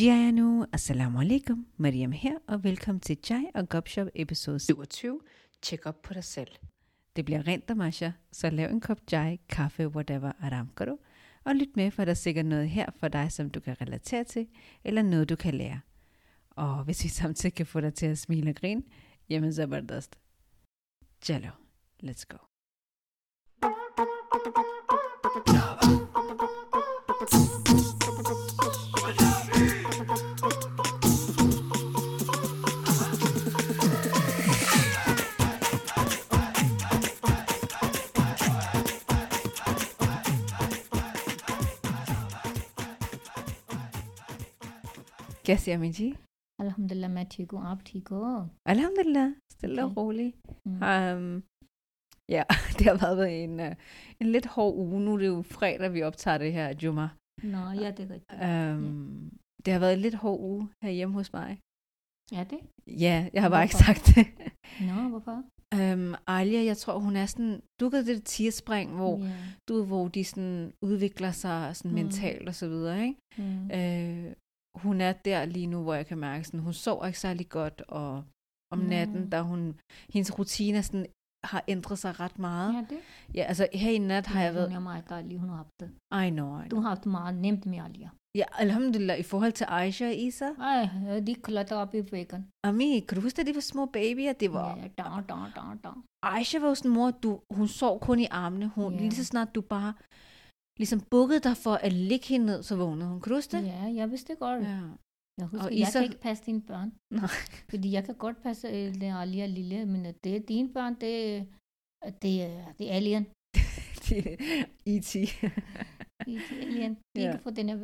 Janu, assalamu alaikum, Mariam her, og velkommen til Jai og Gopshop episode 27. Tjek op på dig selv. Det bliver rent Masha, så lav en kop Jai, kaffe, whatever, aram karo, og lyt med, for der er sikkert noget her for dig, som du kan relatere til, eller noget, du kan lære. Og hvis vi samtidig kan få dig til at smile og grine, jamen så er det. Jalo, let's go. कैसे है अम्मी जी अल्हम्दुलिल्लाह मैं ठीक हूँ आप ठीक हो Alhamdulillah, stille og Okay. rolig. Mm. Um, ja, det har været en, uh, en lidt hård uge. Nu er det jo fredag, vi optager det her, Juma. Nå, ja, det er rigtigt. Um, det har været en lidt hård uge herhjemme hos mig. Er det? Ja, jeg har bare ikke Hvorfor? sagt det. Nå, hvorfor? Um, Alia, jeg tror, hun er sådan... Du ved det tigerspring, hvor, Ja. du ved, hvor de sådan udvikler sig sådan Mm. mentalt og så videre, ikke? Mm. Øh, hun er der lige nu, hvor jeg kan mærke, sådan, hun sover ikke særlig godt, og om Nå. natten, der hun, hendes rutiner sådan, har ændret sig ret meget. Er det? Ja, altså her i nat har jeg været... er meget dejlig, hun har haft det. I know, I Du know. har haft det meget nemt med Alia. Ja, alhamdulillah, i forhold til Aisha og Isa. Ej, de klatrer op i væggen. Ami, kan du huske, da de var små babyer? Det var... Ja, da, da, da, da. Aisha var jo sådan, mor, du, hun sov kun i armene. Hun, Ja. Lige så snart du bare ligesom bukkede dig for at ligge hende ned, så vågnede hun. Kan du huske det? Ja, jeg vidste det godt. ja. Jeg husker, Og jeg Isa- kan ikke passe dine børn. Nej. Fordi jeg kan godt passe øh, den Alia lille, men øh, det er dine børn, det, er- det, er- det er alien. E.T. Er alien. De Ja. kan få den her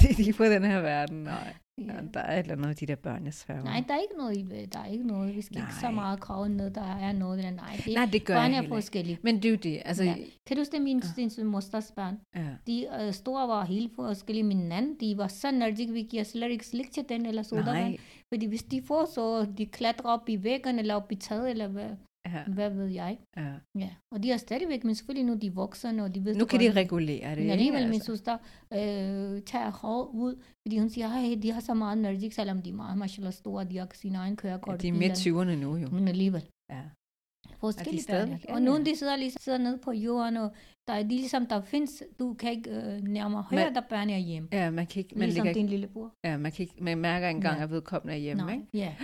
det er lige på den her verden. Nej, Ja. der er et eller andet af de der børn, jeg sværger. Nej, der er ikke noget, i- der er ikke noget. Vi skal ikke så Nej. meget krave ned, der er noget. Eller, nej, det, Nej, det gør jeg børn er ikke. forskellige. Men det er jo det. Altså, Ja. Kan du huske det, min, ja. din mosters børn? ja. De øh, store var helt forskellige. Min anden, de var så energiske, vi giver slet ikke slik til den eller sodavand. Nej. Fordi hvis de får, så de klatrer op i væggen eller op i taget, eller hvad, Ja. hvad ved jeg. ja. Ja. Og de er stadigvæk, men selvfølgelig nu er de voksne, og de ved Nu kan de godt. regulere det. Men alligevel min Altså. søster øh, tager hård ud, fordi hun siger, at de har så meget energi, selvom de er meget, mashallah, store, de har sin egen kørekort. Ja, de er midt bilerne. 20'erne nu jo. Men alligevel. Ja. Forskellige børn. ja, Og nogle ja. de sidder, lige, sidder nede på jorden, og der er de ligesom, der findes, du kan ikke øh, nærmere høre, Men- der børn er hjemme. Ja, man kan ikke, man ligesom din ikke, lillebror. ja, man kan ikke, man mærker engang, Ja. at vedkommende er hjemme, Nej, ikke? ja.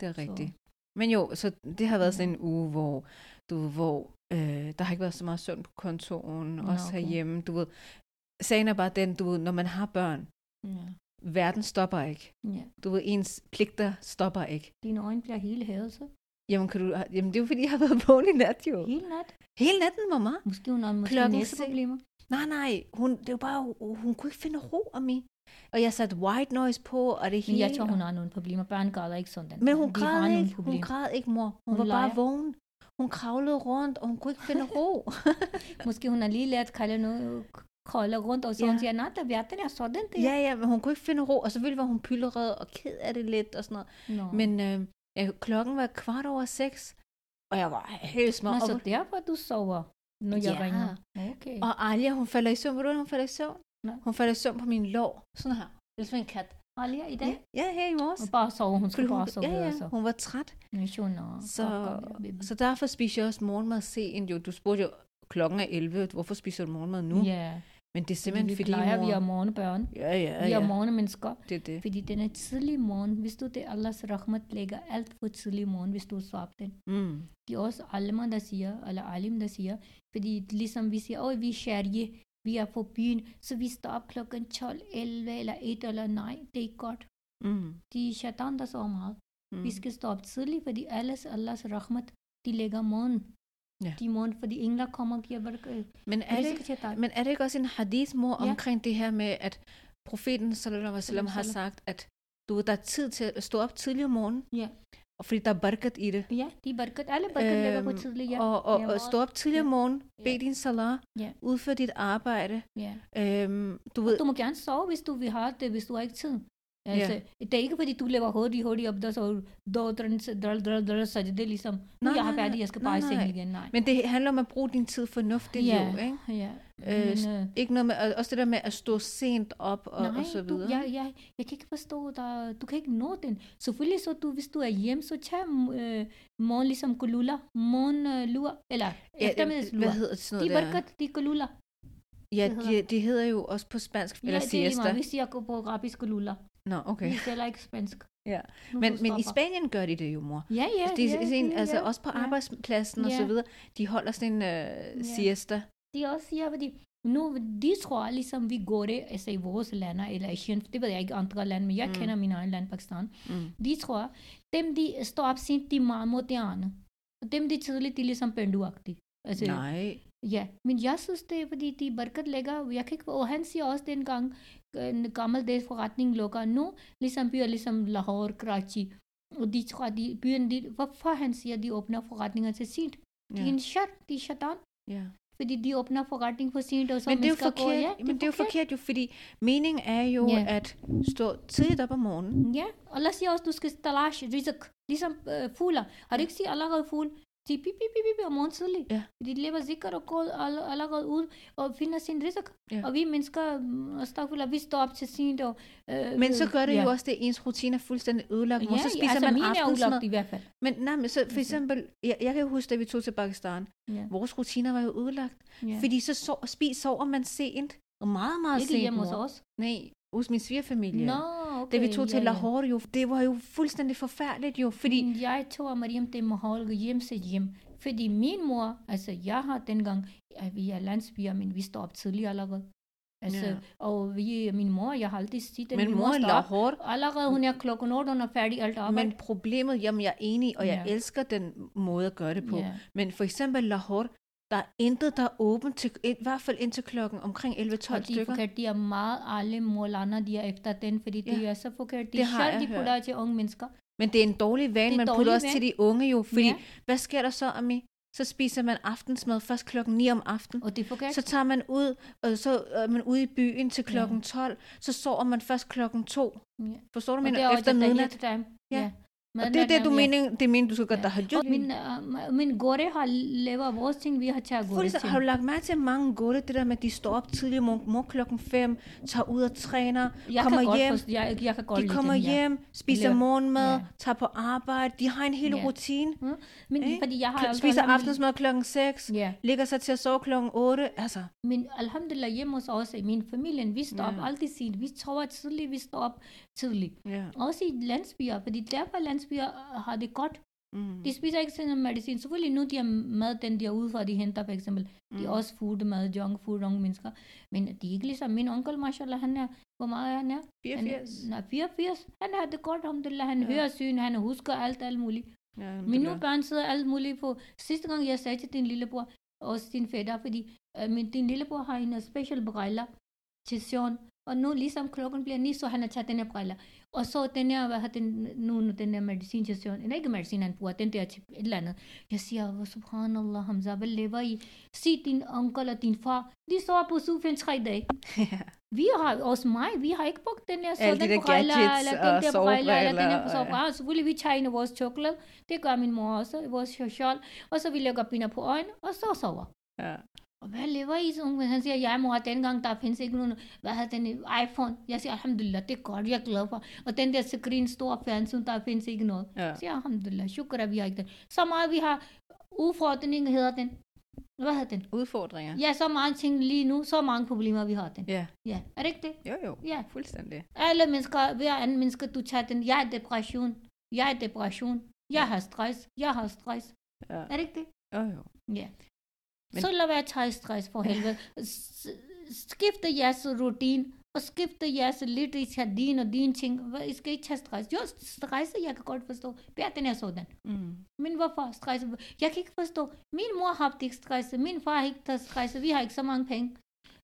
Det er rigtigt. Men jo, så det har været Ja. sådan en uge, hvor, du, ved, hvor øh, der har ikke været så meget søvn på kontoren, Nå, også okay. herhjemme. Du ved, sagen er bare den, du ved, når man har børn, ja. verden stopper ikke. ja. Du ved, ens pligter stopper ikke. Dine øjne bliver hele hævet, så. Jamen, kan du, jamen det er jo fordi, jeg har været vågen i nat jo. Hele nat. Hele natten, mamma. Måske hun har måske Klokken næseproblemer. Nej, nej, hun, det var bare, hun kunne ikke finde ro om mig. Og jeg satte white noise på, og det Men hele. jeg tror, hun har nogle problemer. Børn græder ikke sådan. Men hun græd ikke. Hun græd ikke, mor. Hun, Hun var bare leger. vågen. Hun kravlede rundt, og hun kunne ikke finde ro. Måske hun har lige lært Kalle noget krølle rundt, og så Ja. hun siger, nej, der verden er sådan det. ja, ja, men hun kunne ikke finde ro. Og selvfølgelig var hun pylderød og ked af det lidt og sådan noget. Nå. Men øh, ja, klokken var kvart over seks, og jeg var helt små. Nå, så Og, derfor du sover, når jeg Ja. ringer. Okay. og Alia, hun falder i søvn. Ved du, hun falder i søvn? Nej. Hun falder i søvn på min lår. Sådan her. Det er som en kat. Alia, i dag? Ja, her i morges. Hun bare sover, hun Fordi bare sove ja, ja, så. hun var træt. Så, så derfor spiser jeg også morgenmad sent. Jo, du spurgte jo, klokken er 11. Hvorfor spiser du morgenmad nu? Ja, Men det er simpelthen vi fordi, plejer, mor... vi er morgenbørn. Ja, ja, Vi er ja. morgenmennesker. Det er det. Fordi den er tidlig morgen. Hvis du det Allahs rahmat lægger alt for tidlig morgen, hvis du svarer den. Mm. Det er også alma, der siger, eller alim, der siger, fordi ligesom vi siger, åh, vi er sharie, vi er på byen, så vi står op klokken 12, 11 eller 1 eller nej, det er ikke godt. Mm. De er shaitan, der sover meget. Mm. Vi skal stå op tidligt, fordi alles Allahs rahmat, de lægger morgen. Ja. De morgen, fordi engler kommer og giver berkat. Men, er det, ikke, men er det ikke også en hadith, mor, Ja. omkring det her med, at profeten sallallahu alaihi wasallam har sagt, at du der er tid til at stå op tidlig om morgenen, Ja. Og fordi der er barkat i det. ja, de berkat. Alle berkat øhm, lægger på Øhm, tidligt, ja. Og, og, og stå op tidlig om morgenen, Ja. bed din salat, Ja. udfør dit arbejde. ja. Øhm, du ved, Du må gerne sove, hvis du vil have det, hvis du har ikke tid. Altså, det er ikke fordi, du lever hurtigt, hurtigt op der, så dør, drøl, drøl, drøl, sajde, ligesom, nu Nej, jeg har færdig, jeg skal bare i seng igen, nej. Men det handler om at bruge din tid fornuftigt Ja, jo, ikke? Ja, Øh, men, øh, Ikke noget med, og også det der med at stå sent op og, Nej, og så du, videre. jeg, jeg, jeg kan ikke forstå dig. Du kan ikke nå den. Selvfølgelig så du, hvis du er hjemme, så tag øh, morgen ligesom kulula, morgen øh, lur, eller ja, eftermiddagslur. hvad hedder det sådan De noget der? barkat, de kulula. Ja, det de, hedder? de hedder jo også på spansk, Ja, eller det er lige siesta. meget. Vi siger på arabisk kulula. Nå, okay. Vi taler ikke spansk. Ja. Nu Men, men i. Spanien gør de det jo, mor. Ja, ja, de, ja. sådan, det- altså ja. også på ja. arbejdspladsen og Ja. så videre, de holder sådan en øh, siesta. De også siger, fordi nu, de tror ligesom, vi går det, altså i vores lande, eller Asien, det ved jeg ikke andre lande, men jeg mm. kender min egen land, Pakistan. Mm. De tror, dem de står op sent, de er meget moderne. Og dem de tidligt, de er ligesom penduagtige. Altså, Nej. Ja, men jeg synes det er, fordi de barkat lægger, jeg kan ikke, og han siger også dengang, en gammeldags forretning lukker nu, ligesom byer ligesom Lahore, Karachi, og de tror, de byen, de, hvorfor han siger, de åbner forretninger til sent? De er Ja. en shut, de er shut ja. fordi de åbner forretning for sent, og så Men det er jo forkert, går, ja, men det er jo forkert jo, fordi meningen er jo Ja. at stå tidligt op om morgenen. Ja, Allah siger også, du skal talash rizq, ligesom øh, fugler. Har du ikke set allerede fugl? De pip, pip, pip, morgenen tidligt. Ja. De lever zikr og går all- allerede ud og finder sin rizq. Ja. Og vi mennesker, mm, astagfirullah, vi står op til sent. Og, øh, Men så gør det ja. jo også det, ens rutine er fuldstændig ødelagt. Ja, så spiser altså man mine er udlagt i hvert fald. Men nej, men så for Altså. eksempel, jeg, jeg kan jo huske, da vi tog til Pakistan, Ja. vores rutiner var jo ødelagt. Ja. Fordi så sov, spis, sover man sent, og meget, meget Ikke sent. hjemme hos os. Nej, hos min svigerfamilie. Nå, okay. Da vi tog til ja, ja. Lahore jo, det var jo fuldstændig forfærdeligt jo, fordi... Jeg tror, Mariam, det må holde hjem til hjem. Fordi min mor, altså jeg har dengang, at vi er landsbyer, men vi står op tidligt allerede. Altså, Ja. og vi, min mor, jeg har altid set. Men min mor op. Lahore, Allerede hun er klokken 8, hun er færdig alt arbejde. men problemet, jamen jeg er enig, og jeg Ja. elsker den måde at gøre det på. Ja. Men for eksempel Lahore, der er intet, der er åbent til, i hvert fald indtil klokken omkring 11-12 og de er stykker. forkert, de er meget alle målander, de er efter den, fordi de Ja. er så forkert. De Det har selv, de hørt. putter til unge mennesker. Men det er en dårlig vane, er man en putter også vane. til de unge jo, fordi Ja. hvad sker der så, Ami? Så spiser man aftensmad først klokken 9 om aftenen. Og det er forkert. Så tager man ud, og så er man ude i byen til klokken 12. Så sover man først klokken 2. ja. Forstår du, men er efter midnat? Ja. ja. Og det er det, du mener, det mener, du skal gøre der har gjort. Min, uh, min gore har lavet vores ting, vi har taget gore ting. Har du lagt mærke til mange går det, der med, at de står op tidligt mor, mor klokken 5, tager ud og træner, jeg kommer kan godt hjem, forstå, jeg, jeg kan godt de kommer den, ja. hjem, spiser Lever. morgenmad, Ja. tager på arbejde, de har en hel Ja. rutine. Mm. Men Ikke? fordi jeg har spiser aftensmad klokken 6, Ja, ligger sig til at sove klokken 8. Altså, men alhamdulillah hjemme hos os, i min familie, vi står op Ja. altid sent. Vi sover tidligt, vi står op tidligt. ja. Også i landsbyer, fordi derfor landsbyer øh, har det godt. Mm. De spiser ikke sådan medicin. Selvfølgelig nu, de har mad, den de er ude fra, de henter for eksempel. De er Mm. også food mad, junk food, unge mennesker. Men de er ikke ligesom min onkel, mashallah, han er, hvor meget han er? Han, 84. nej, 84. Han har det godt, alhamdulillah. Han Ja. hører syn, han husker alt, alt muligt. Ja, Men nu børn sidder alt muligt på. Sidste gang jeg sagde til din lillebror, også din fætter, fordi øh, min, din lillebror har en uh, special briller til søvn. Og nu ligesom klokken bliver ni, så han har taget den her briller. Og så den her, hvad har den, nu, nu den her medicin til søvn. Nej, ikke medicin, han bruger, den der til et eller andet. Jeg siger, "Hvor subhanallah, Hamza, hvad lever I? Sig din onkel og din far, de sover på sofaen tre dage. Vi har, også mig, vi har ikke brugt den her de sådan der briller, eller den der briller, eller den sovebriller, her og-. Selvfølgelig, vi tager en af vores chokolade. Det gør min mor også, vores sjal. Og så vi lægger binder på øjnene, og så sover. ja. Og hvad lever I? Men han siger, ja mor, dengang der findes ikke nogen, hvad hedder den, iPhone. Jeg siger, alhamdulillah, det er godt, jeg er glad for. Og den der screen, stor fjernsyn, der findes ikke noget. Ja. Jeg siger, alhamdulillah, shukra, vi har ikke den. Så meget vi har, udfordring hedder den. Hvad hedder den? Udfordringer. Ja, så mange ting lige nu, så mange problemer vi har den. Ja. Ja, er det ikke det? Jo, jo. Ja. Fuldstændig. Alle mennesker, hver anden menneske, du tager den, jeg er depression, jeg er depression, jeg har stress, jeg har stress. Ja. Er det ikke det? Jo, jo. Ja. Men-. Så lad være at tage stress for helvede. Skifte jeres rutine, og skifte jeres lidt i din og din ting. I skal ikke tage stress. Jo, stress, jeg kan godt forstå. Hver den er sådan. Mm. Men hvorfor stress? Jeg kan ikke forstå. Min mor har ikke stress, min far har ikke stress, vi har ikke så mange penge.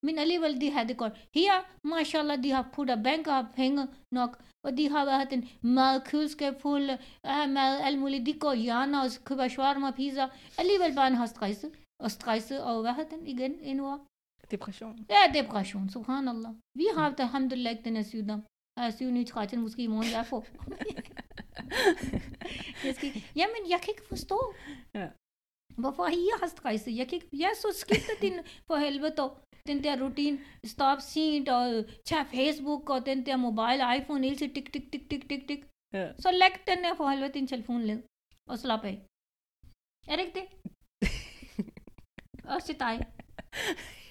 Men alligevel, de har det godt. Her, mashallah, de har puttet banker har penge nok, og de har været den mad, køleskab fuld af mad, alt muligt. De går hjørner og køber shawarma, pizza. Alligevel bare har stress. Og stress, og hvad har den igen? En ord? Depression. Ja, depression, subhanallah. Vi har haft, alhamdulillah, ikke den her sygdom. er 7 9 13 måske i morgen, jeg får. jeg skal, jamen, jeg kan ikke forstå. Ja. Hvorfor I har strejset? Jeg kan ikke, jeg så skifte din for helvede dog. Den der rutin, stop sent og øh, tag Facebook og den der mobile iPhone hele tiden, tik, tik, tik, tik, tik, tik. Ja. Så læg den der for helvede din telefon ned og slap af. Er det ikke det? Også til dig.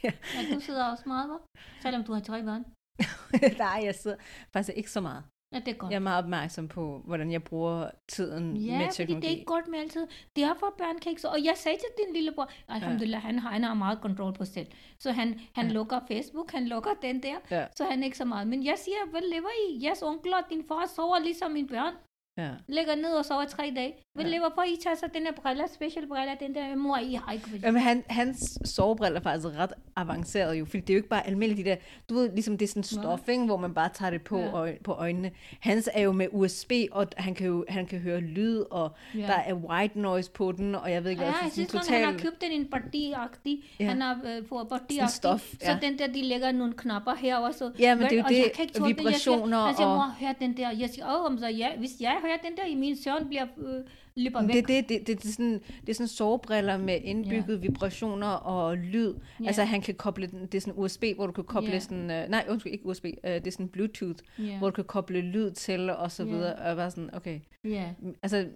Ja. Ja, du sidder også meget, hva'? Selvom du har tre børn. Nej, jeg sidder faktisk ikke så meget. Ja, det er godt. Jeg er meget opmærksom på, hvordan jeg bruger tiden Ja, med teknologi. det er ikke godt med altid. Derfor børn kan ikke så. Og jeg sagde til din lillebror, alhamdulillah, han, har, han har meget kontrol på selv. Så han, han Ja. ja. lukker Facebook, han lukker den der, Ja. så han er ikke så meget. Men jeg siger, hvad lever I? Jeres onkler og din far sover ligesom mine børn. Ja. Ligger ned og sover tre dage. Hvad Ja. ja. lever for? I tager så den her briller, special briller, den der mor, I har ikke. Jamen, han, hans sovebriller er faktisk ret avanceret jo, fordi det er jo ikke bare almindeligt de der, du ved, ligesom det er sådan stof, ikke, hvor man bare tager det på, Ja. øj, på øjnene. Hans er jo med USB, og han kan jo han kan høre lyd, og Ja. der er white noise på den, og jeg ved ikke, Ja, hvad, jeg så synes, sådan han har total... købt den i en partiagtig. Ja. Ja. Han har øh, fået partiagtig. stof, Så ja. den der, de lægger nogle knapper her også. Ja, men det er jo og det, jeg kan ikke tåle det. Jeg siger- vibrationer siger, og- mor, hør den der. Jeg siger, åh, om så ja, hvis jeg hører den der, i min søn bliver øh, løber væk. det, det, det, det, det, er sådan, det er sådan sovebriller med indbygget vibrationer og lyd. Ja. Altså han kan koble den, det er sådan USB, hvor du kan koble Ja. sådan, uh, nej undskyld, ikke USB, uh, det er sådan Bluetooth, Ja. hvor du kan koble lyd til og så Ja. videre. Og jeg var sådan, okay, ja. altså Han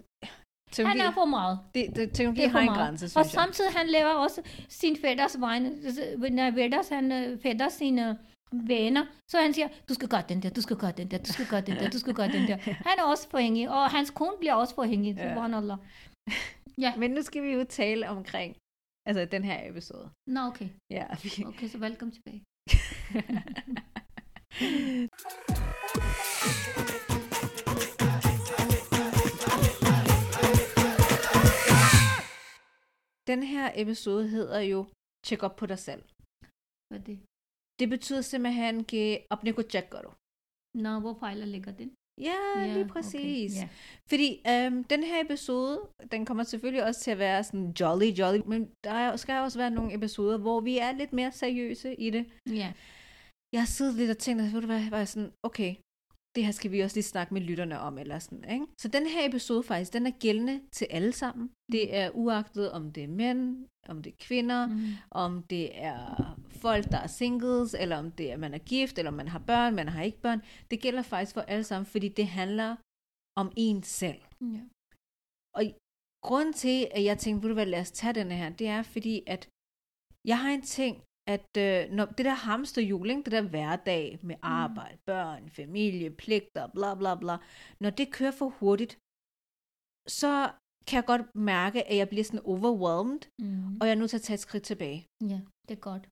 teknologi, er for meget. det, det, teknologi Det er har en grænse, og synes jeg. samtidig han laver også sin fætters vegne. Når fætters, han øh, fætter sine venner, så han siger, du skal gøre den der, du skal gøre den der, du skal gøre den der, du skal gøre den der. Han er også forhængig, og hans kone bliver også forhængig. Ja. Ja, Men nu skal vi jo tale omkring altså den her episode. nå okay. Ja, vi, Okay, så velkommen tilbage. den her episode hedder jo Check op på dig selv. Hvad er det? Det betyder simpelthen, at apne ko check karo. Nå, hvor fejler ligger den? Ja, Ja, lige præcis. Okay. Ja. Fordi øhm, den her episode, den kommer selvfølgelig også til at være sådan jolly, jolly, men der er- skal også være nogle episoder, hvor vi er lidt mere seriøse i det. ja. Jeg har siddet lidt og tænkt, ved du hvad, var jeg sådan, okay, det her skal vi også lige snakke med lytterne om, eller sådan, ikke? Så den her episode faktisk, den er gældende til alle sammen. Det er uagtet, om det er mænd, om det er kvinder, Mm. om det er folk, der er singles, eller om det er, man er gift, eller om man har børn, man har ikke børn. Det gælder faktisk for alle sammen, fordi det handler om en selv. ja. Og grunden til, at jeg tænkte, du hvad, lad os tage den her, det er fordi, at jeg har en ting, at øh, når det der hamsterhjul, ikke, det der hverdag med arbejde, børn, familie, pligter, bla bla bla, når det kører for hurtigt, så kan jeg godt mærke, at jeg bliver sådan overwhelmed, Mm. og jeg er nødt til at tage et skridt tilbage. ja, det er godt.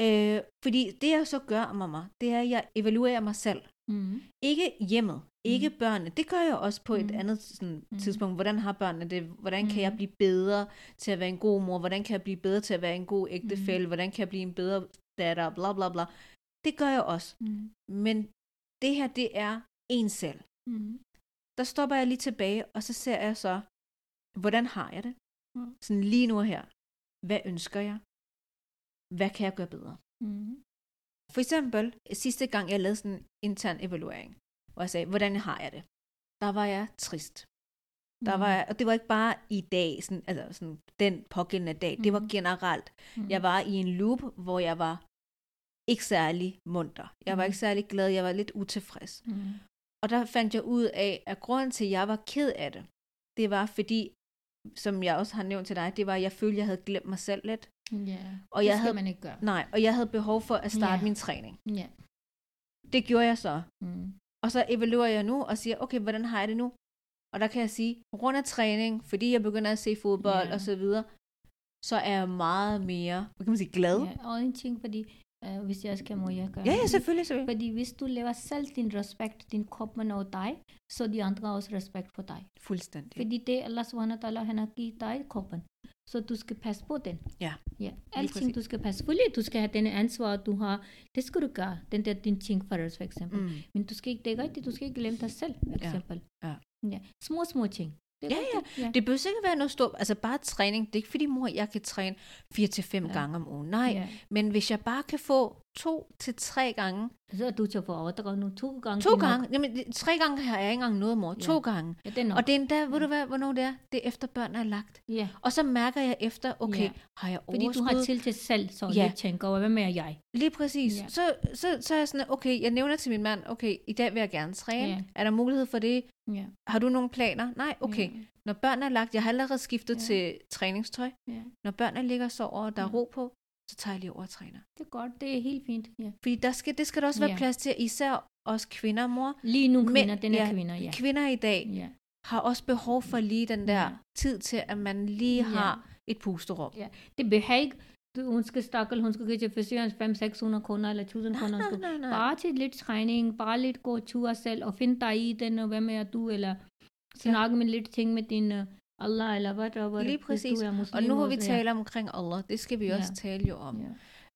Øh, fordi det jeg så gør, mamma, det er, at jeg evaluerer mig selv. Mm. Ikke hjemmet, ikke børnene. Det gør jeg også på et Mm. andet sådan, Mm. tidspunkt. Hvordan har børnene det? Hvordan kan Mm. jeg blive bedre til at være en god mor? Hvordan kan jeg blive bedre til at være en god ægtefælle? Mm. Hvordan kan jeg blive en bedre datter? Bla bla bla. Det gør jeg også. Mm. Men det her, det er en selv. Mm. Der stopper jeg lige tilbage, og så ser jeg så, hvordan har jeg det? Mm. Sådan lige nu her. Hvad ønsker jeg? Hvad kan jeg gøre bedre? Mm. For eksempel, sidste gang jeg lavede sådan en intern evaluering, hvor jeg sagde, hvordan har jeg det? Der var jeg trist. Der var jeg, og det var ikke bare i dag, sådan, altså sådan, den pågældende dag, det var Mhm. generelt. Mm. Jeg var i en loop, hvor jeg var ikke særlig munter. Jeg var ikke særlig glad, jeg var lidt utilfreds. Mm. Og der fandt jeg ud af, at grunden til, at jeg var ked af det, det var fordi, som jeg også har nævnt til dig, det var, at jeg følte, at jeg havde glemt mig selv lidt. Ja, Og det jeg skal havde- man ikke gøre. Nej, og jeg havde behov for at starte Ja. min træning. Ja. Det gjorde jeg så. Mm. Og så evaluerer jeg nu og siger, okay, hvordan har jeg det nu? Og der kan jeg sige, på grund af træning, fordi jeg begynder at se fodbold Ja. og så videre, så er jeg meget mere, hvad kan man sige, glad. Ja, og en ting, fordi øh, hvis jeg skal, må jeg gøre ja, ja det. selvfølgelig. selvfølgelig. Fordi hvis du lever selv din respekt, din krop og dig, så de andre har også respekt for dig. Fuldstændig. Fordi det Allah subhanahu wa ta'ala, han har givet dig kroppen. Så du skal passe på den. Ja, Ja, alting du skal passe. Selvfølgelig, du skal have den ansvar, du har. Det skal du gøre. Den der din ting for os, for eksempel. Mm. Men du skal ikke, det er rigtigt, du skal ikke glemme dig selv, for Ja, eksempel. ja. ja. Små, små ting. Det Ja, ja. rigtigt. ja. Det behøver ikke være noget stort, altså bare træning. Det er ikke fordi, mor, jeg kan træne 4 til fem Ja. gange om ugen. Nej, Ja. men hvis jeg bare kan få to til tre gange. Så er du til for overdrag nu to gange. To er nok. gange. Jamen, tre gange har jeg ikke engang noget, mor. To Ja. gange. Ja, det er nok. Og det er endda, ved du hvad, hvornår det er? Det er efter børnene er lagt. ja. Og så mærker jeg efter, okay, Ja. har jeg Fordi overskud? du har tid til selv, så Ja. lidt tænker over, hvad med jeg? Lige præcis. Ja. Så, så, så er jeg sådan, okay, jeg nævner til min mand, okay, i dag vil jeg gerne træne. Ja. Er der mulighed for det? Ja. Har du nogle planer? Nej, okay. Ja. Når børnene er lagt, jeg har allerede skiftet Ja. til træningstøj. ja. Når børnene ligger og sover, og der er Ja. ro på, så tager jeg lige over og træner. Det er godt, det er helt fint. Ja. Fordi der skal, det skal der også være Ja. plads til, især os kvinder, mor. Lige nu Men- kvinder, den er ja, kvinder, ja. Kvinder i dag ja. har også behov for lige den der Ja. tid til, at man lige Ja. har et pusterum. Ja. Det behøver ikke, du, hun skal stakkel, hun skal gå til frisøren 500-600 kroner eller 1000 Nej, kroner. nej, nej, nej. Bare til lidt træning, bare lidt gå tur selv, og finde dig i den, og hvad med at du, eller snakke med lidt ting med din uh, Allah, eller hvad der var Lige præcis. Du er muslim, Og nu har vi talt omkring Allah, det skal vi Ja. også tale jo om. Ja.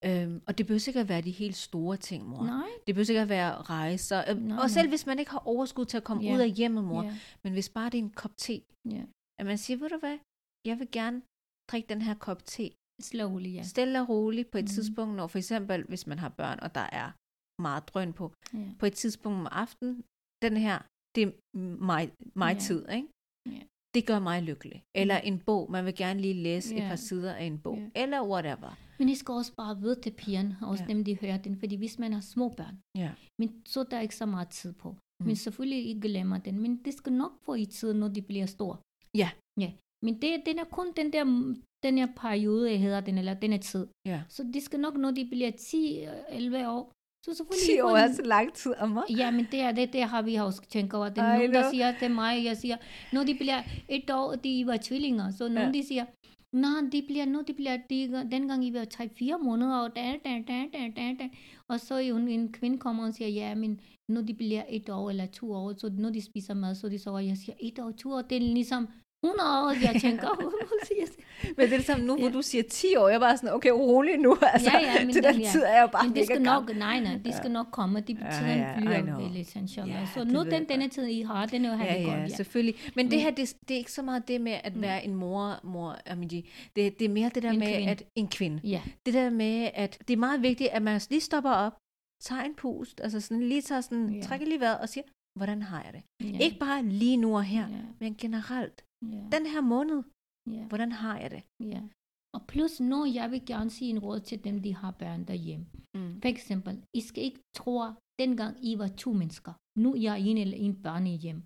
Øhm, og det behøver ikke at være de helt store ting, mor. Nej. Det behøver ikke at være rejser. Øhm, Nej, og nej. selv hvis man ikke har overskud til at komme Ja. ud af hjemmet, mor. Ja. Men hvis bare det er en kop te, Ja. at man siger, ved du hvad, jeg vil gerne drikke den her kop te. Slowly, ja. Stille og roligt på et Mhm. tidspunkt, når for eksempel, hvis man har børn, og der er meget drøn på, ja. på et tidspunkt om aftenen, den her, det er mig, mig tid, ikke? Ja. Det gør mig lykkelig. Eller en bog, man vil gerne lige læse et Ja. par sider af en bog. Ja. Eller whatever. Men I skal også bare vide til pigerne, og også ja. dem, de hører den, fordi hvis man har små børn, Ja. men så er der ikke så meget tid på. Mm. Men selvfølgelig ikke glemmer den, men det skal nok få i tid, når de bliver store. Ja. Ja, men det, den er kun den der, den her periode, hedder den, eller den her tid. Ja. Så det skal nok, når de bliver 10-11 år, så selvfølgelig... 10 år er så lang tid, Amma. Ja, men det er det, det har vi også tænkt over. Det er nogen, der siger til mig, jeg siger, når de bliver et år, de var tvillinger, så nogen Ja. de siger, nej, de bliver, nu de bliver, de, dengang I var 3-4 måneder, og da, da, da, da, da, da. Og så en, en kvinde kommer og siger, ja, men når de bliver et år eller to år, så når de spiser mad, så de og jeg siger, et år, to år, det er ligesom 100 år, jeg tænker, Men det er det samme nu, hvor Ja. du siger 10 år. Jeg er bare sådan, okay, rolig nu. Altså, Ja, ja, men til den det- ja. tid er jeg bare Men det skal gammel. nok, nej, nej, det skal nok komme. De Ja, tiden ja, I flyver veldig, inshallah. Ja, så det nu den, denne tid, I har, den er jo Ja, det ja, godt, ja. selvfølgelig. Men det Men- her, det, det er ikke så meget det med at Mm. være en mor, mor Amiji. Det, det er mere det der En med, kvinde. at en kvinde. Ja, Det der med, at det er meget vigtigt, at man lige stopper op, tager en pust, altså sådan lige tager sådan, Ja. trækker lige vejret og siger, hvordan har jeg det? ja. Ikke bare lige nu og her, Ja, men generelt. Ja, Den her måned, ja. hvordan har jeg det? Ja. Og plus nu, jeg vil gerne sige en råd til dem, de har børn derhjemme. Mm. For eksempel, I skal ikke tro, dengang I var to mennesker. Nu er jeg en eller en børn i hjem.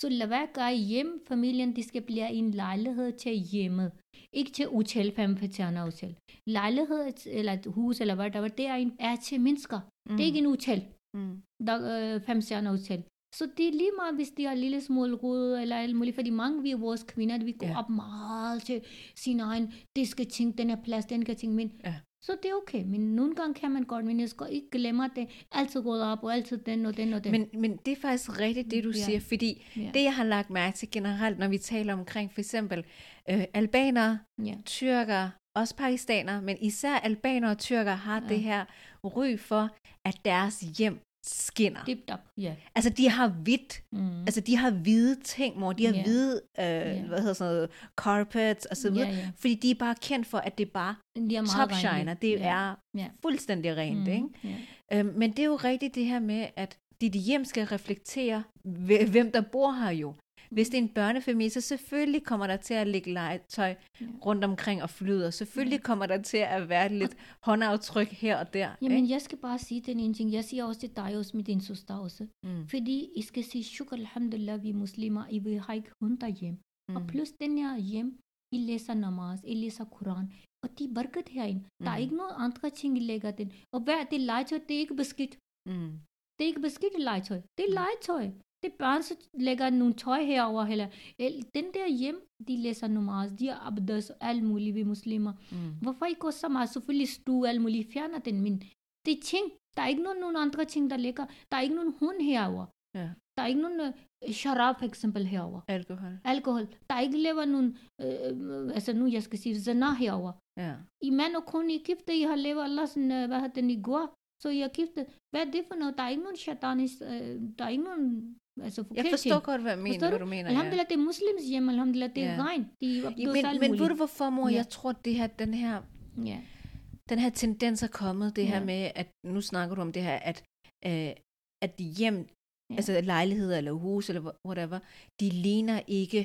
Så lad være gøre hjem, familien, de skal blive en lejlighed til hjemmet. Ikke til hotel, fem stjerner hotel. Lejlighed eller et hus eller hvad der var, det er, en, er til mennesker. Mm. Det er ikke en hotel, Mm. der øh, fem stjerner hotel. Så det er lige meget, hvis de har lille smule rod eller alt muligt, fordi mange er vores kvinder, vi går Ja. op meget til sin egen, det skal tænke, den er plads, den kan tænke, men Ja. så det er okay, men nogle gange kan man godt, men jeg skal ikke glemme, at det altid går op, og altid den og den og den. Men, men det er faktisk rigtigt, det du Ja. siger, fordi ja. det, jeg har lagt mærke til generelt, når vi taler omkring for eksempel øh, albanere, ja. tyrker, også pakistanere, men især albanere og tyrker har Ja. det her ry for, at deres hjem skinner. Dip dap, ja. Altså, de har hvidt. Mm. Altså, de har hvide ting, mor. De har Ja. hvide, øh, hvad hedder sådan noget, carpets og så videre. Ja, ja. Fordi de er bare kendt for, at det bare De er top shiner. Det ja. er Ja. fuldstændig rent, Mm. ikke? Ja. Øhm, men det er jo rigtigt det her med, at dit hjem skal reflektere, hve- hvem der bor her jo. Hvis det er en børnefamilie, så selvfølgelig kommer der til at ligge legetøj Ja. rundt omkring og flyder. Selvfølgelig kommer der til at være lidt håndaftryk her og der. Jamen, ikke? jeg skal bare sige den ene ting. Jeg siger også til dig også med din søster også. Mm. Fordi I skal sige, shukr alhamdulillah, vi er muslimer, I vil have ikke hund derhjemme. Mm. Og plus den her hjem, I læser namaz, I læser Koran, og de er barkat herinde. Mm. Der er Mm. ikke nogen andre ting, I lægger den. Og hvad det legetøj, det er ikke beskidt. Mm. Det er ikke beskidt legetøj. Det er Mm. legetøj. Det børn, så lægger nogle tøj herover heller. El- Den der hjem, de læser namaz, de er abdas, alt muligt, vi er muslimer. Mm. Hvorfor ikke gå så meget? Selvfølgelig stue, alt muligt, fjerner den, men det er ting. Der er ikke nogen, nogen andre ting, der ligger. Der er ikke nogen hund herover. Ja. Der er ikke nogen uh, sharab for eksempel herover. Alkohol. Alkohol. Der er ikke lever nogen, øh, altså nu jeg skal sige, zina herover. Ja. I mand og kone, I gifte, I har levet Allah sådan, uh, hvad hedder den, i går. Så har gifte. Hvad er det for noget? Der er ikke nogen shatanis, øh, der er ikke nogen, altså Jeg forkert forstår godt, hvad, jeg mener, Forstår hvad du? mener. Ja. Alhamdulillah, det er muslims hjem, alhamdulillah, det er Ja. rent. De er Ja, men, men ved du hvorfor, mor? Ja. Jeg tror, det her, den her Ja. den her tendens er kommet, det her Ja. med, at nu snakker du om det her, at, øh, at hjem, ja. Ja. altså lejligheder eller hus eller wha- whatever, de ligner ikke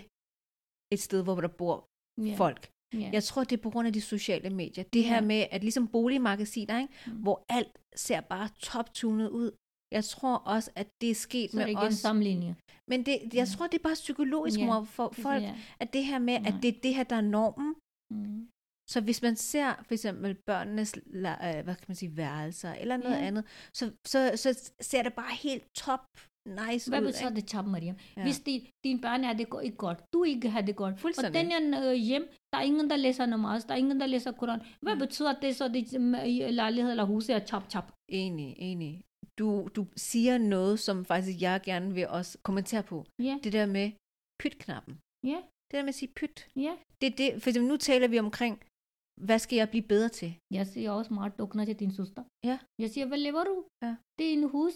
et sted, hvor der bor Ja. folk. Ja. Jeg tror, det er på grund af de sociale medier. Det her Ja. med, at ligesom boligmagasiner, ikke? Mm. hvor alt ser bare toptunet ud. Jeg tror også, at det er sket Så med igen os. sammenligning. Men det, jeg tror, det er bare psykologisk, mor, for folk, at det her med, at det er det her, der er normen. Mm. Så hvis man ser for eksempel børnenes øh, hvad kan man sige, værelser eller noget Ja. andet, så, så, så ser det bare helt top nice Hvad ud. betyder ikke? det top, Mariam? Ja. Hvis de, din børn er det ikke godt, du ikke har det godt, og den er øh, hjem, der er ingen, der læser namaz, der er ingen, der læser Koran. Hvad Ja. betyder det så, det øh, lejlighed eller hus er chop chop? Enig, enig. Du, du siger noget, som faktisk jeg gerne vil også kommentere på. Ja, Det der med pytknappen. ja, Det der med at sige pyt. ja. Det er det, for eksempel, nu taler vi omkring, hvad skal jeg blive bedre til? Jeg siger også meget dukkende til din søster. Ja. Jeg siger, hvad lever du? Ja. Det er en hus.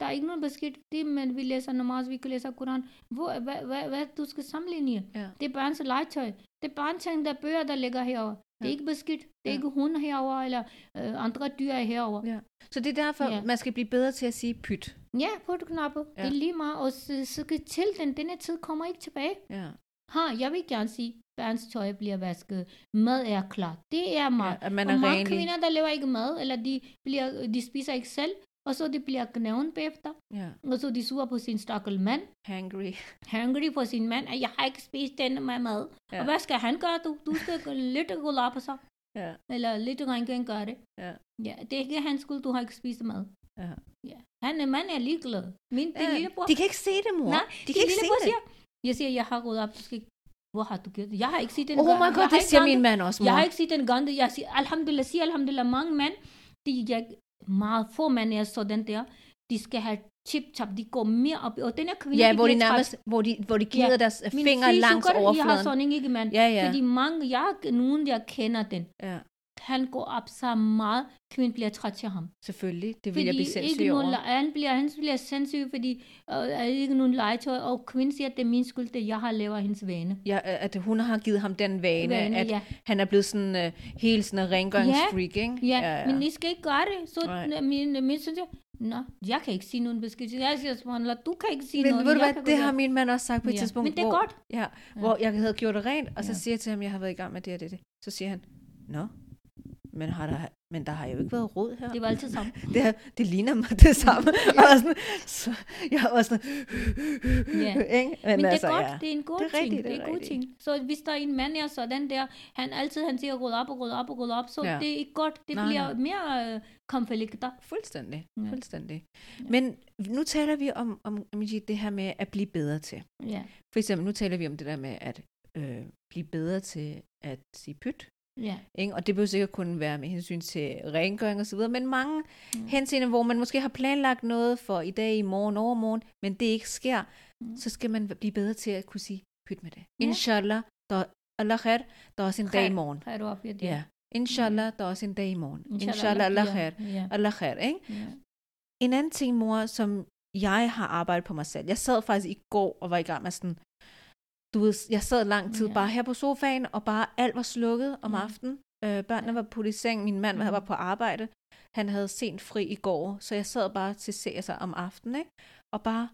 Der er ikke noget beskidt. Det, men vi læser namaz, vi kan læse Koran. Hvor, hvad, hvad, hvad, du skal sammenligne? Ja. Det er børns legetøj. Det er børns der er bøger, der ligger herovre. Det er Ja. ikke beskidt. Det er Ja. ikke hund herover eller øh, andre dyr er herover. Ja. Så det er derfor, Ja. man skal blive bedre til at sige pyt. Ja, på et knappe. Ja. Ja. Det er lige meget. Og så, så til den. Denne tid kommer ikke tilbage. Ja. Ha, jeg vil gerne sige, børns tøj bliver vasket. Mad er klar. Det er ja meget. at man og er mange renlig. kvinder, der laver ikke mad, eller de, bliver, de spiser ikke selv, og så de bliver gnæven bagefter, Ja. og så de suger på sin stakkel mand, Hangry. hungry på sin mand, jeg har ikke spist denne med mad. Ja. Og hvad skal han gøre, du? Du skal lidt gå på sig, Ja. eller lidt rengøring gøre det. Ja. Ja, det er ikke hans skyld, du har ikke spist mad. Ja. Ja. Han er mand er ligeglad. Min Ja, lillebror, De kan ikke se det, mor. Nej, de kan ikke se det. siger, jeg siger, jeg har gået op, du skal ikke- hvor har du gjort det? Jeg har ikke set den Oh my god, det siger min mand også, mor. Jeg har ikke set den gang. Jeg siger, alhamdulillah, siger alhamdulillah, mange mænd, de, jeg, meget få mænd er sådan der, de skal have chip-chap, de går mere op, og den her kvinde, Ja, hvor de bliver træt. nærmest, hvor de, hvor de glider Ja. deres Min fingre langs gør det, Jeg har overfladen. sådan ikke, mand. Ja, ja. Fordi mange, jeg, nogen, jeg kender den, Ja, han går op så meget, kvinden bliver træt til ham. selvfølgelig. Det vil Fordi jeg blive ikke sindssyg nogen, over. han bliver, han bliver sindssyg, fordi øh, er ikke nogen legetøj, og kvinden siger, at det er min skyld, det jeg har lavet hendes vane. Ja, at hun har givet ham den vane, Vane, at ja. han er blevet sådan uh, helt sådan en rengøringsfreak, ikke? Ja, ja, men I skal ikke gøre det. Så Nej. Min, min synes jeg, Nå, jeg kan ikke sige nogen besked. Jeg siger, subhanallah, du kan ikke sige Men noget. ved du hvad, det har min mand også sagt på et Ja, tidspunkt, men det er hvor, godt. Ja, hvor jeg havde gjort det rent, og så Ja. siger jeg til ham, jeg har været i gang med det og det, det. Så siger han, nå, men, har der, men der har jo ikke været råd her. Det var altid sammen. det, her, det ligner mig det samme. og jeg var sådan, så, jeg var sådan, Ja. ikke? Men, Men det altså, er godt, ja. det er en god Det er ting. rigtigt, det det er er en god ting. Så hvis der er en mand, er sådan der, han altid han siger, ryd op og ryd op og ryd op, så Ja. ja. det er ikke godt. Det Nej, bliver nej. mere øh, konflikter. Fuldstændig, Ja. fuldstændig. Ja. Men nu taler vi om, om Amijit, det her med at blive bedre til. Ja. For eksempel, nu taler vi om det der med at øh, blive bedre til at sige pyt. Ja. Ikke? Og det behøver sikkert kun være med hensyn til rengøring og så videre, men mange Mm. henseender, hvor man måske har planlagt noget for i dag, i morgen, overmorgen, men det ikke sker, Mm. så skal man blive bedre til at kunne sige pyt med det. Ja. Inshallah, der, Allah khair, der er også en dag i morgen. Du op, ja. Ja. Inshallah, der er også en dag i morgen. Inshallah, Inshallah, Allah ja. khair. Ja. Allah khair, ikke? Ja. En anden ting, mor, som jeg har arbejdet på mig selv. Jeg sad faktisk i går og var i gang med sådan, du ved, jeg sad lang tid Ja. bare her på sofaen, og bare alt var slukket om Ja. aftenen. Øh, børnene var puttet i seng, min mand var på arbejde. Han havde sent fri i går, så jeg sad bare til se sig om aftenen, ikke? og bare,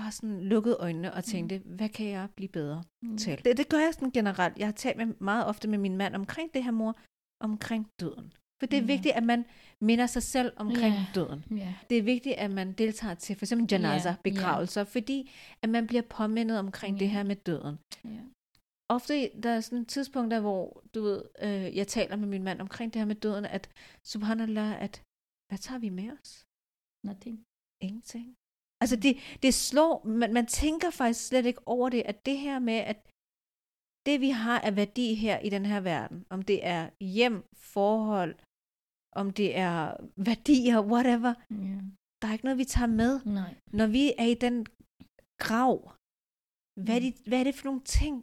bare sådan lukkede øjnene og tænkte, hvad kan jeg blive bedre Mm. til? Det, det gør jeg sådan generelt. Jeg har talt med, meget ofte med min mand omkring det her, mor, omkring døden. For det er Ja. vigtigt, at man minder sig selv omkring Ja. døden. Ja. Det er vigtigt, at man deltager til for eksempel janaza, Ja, begravelser, fordi at man bliver påmindet omkring det Ja. her med døden. Ja. Ofte der er sådan tidspunkter, hvor du ved, øh, jeg taler med min mand omkring det her med døden, at subhanallah, at hvad tager vi med os? Nothing. Ingenting. Altså det, det slår, man, man tænker faktisk slet ikke over det, at det her med, at det vi har af værdi her i den her verden, om det er hjem, forhold, om det er værdier, whatever, Ja. der er ikke noget, vi tager med. Nej. Når vi er i den grav, hvad er, Mm. det, hvad er det for nogle ting,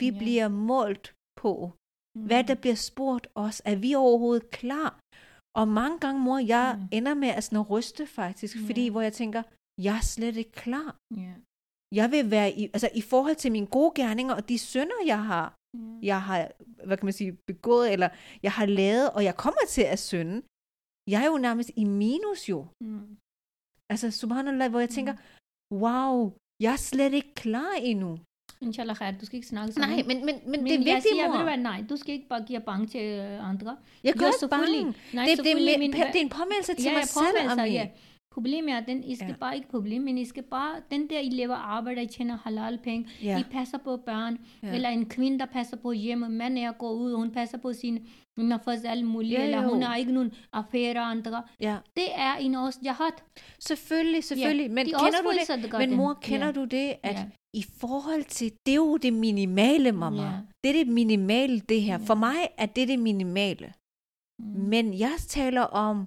vi Ja. bliver målt på? Hvad der bliver spurgt os? Er vi overhovedet klar? Og mange gange, mor, jeg Ja. ender med at, sådan ryste faktisk, Ja. fordi hvor jeg tænker, jeg er slet ikke klar. Ja. Jeg vil være i, altså i forhold til mine gode gerninger og de synder, jeg har, Ja. jeg har hvad kan man sige, begået, eller jeg har lavet, og jeg kommer til at synde, jeg er jo nærmest i minus jo. Mm. Altså, subhanallah, hvor jeg tænker, wow, jeg er slet ikke klar endnu. Inshallah khair, du skal ikke snakke sådan. Nej, men, men, men, men det er jeg vigtigt, siger, ved mor. du hvad, nej, du skal ikke bare give bange til øh, andre. Jeg gør ikke bange. Nej, det, det, er, med, min- det er en påmeldelse til ja, mig selv, påmelder sig, Ami. ja. Problemet er, at den, I skal Ja. ja. bare ikke problem, men I skal bare, den der, I tjener halal penge, Ja. I passer på Ja. ja. eller en kvinde, der passer på hjemme, mand er går ud, hun passer på sine nafas alt muligt, Ja, eller hun har ikke nogen affære andre. Ja, Det er en også jihad. selvfølgelig, selvfølgelig. Men de er kender du det? sat Men mor, kender ja. du det, at Ja. i forhold til, det er jo det minimale, mamma. Ja. Det er det minimale, det her. Ja. For mig er det det minimale. Mm. Men jeg taler om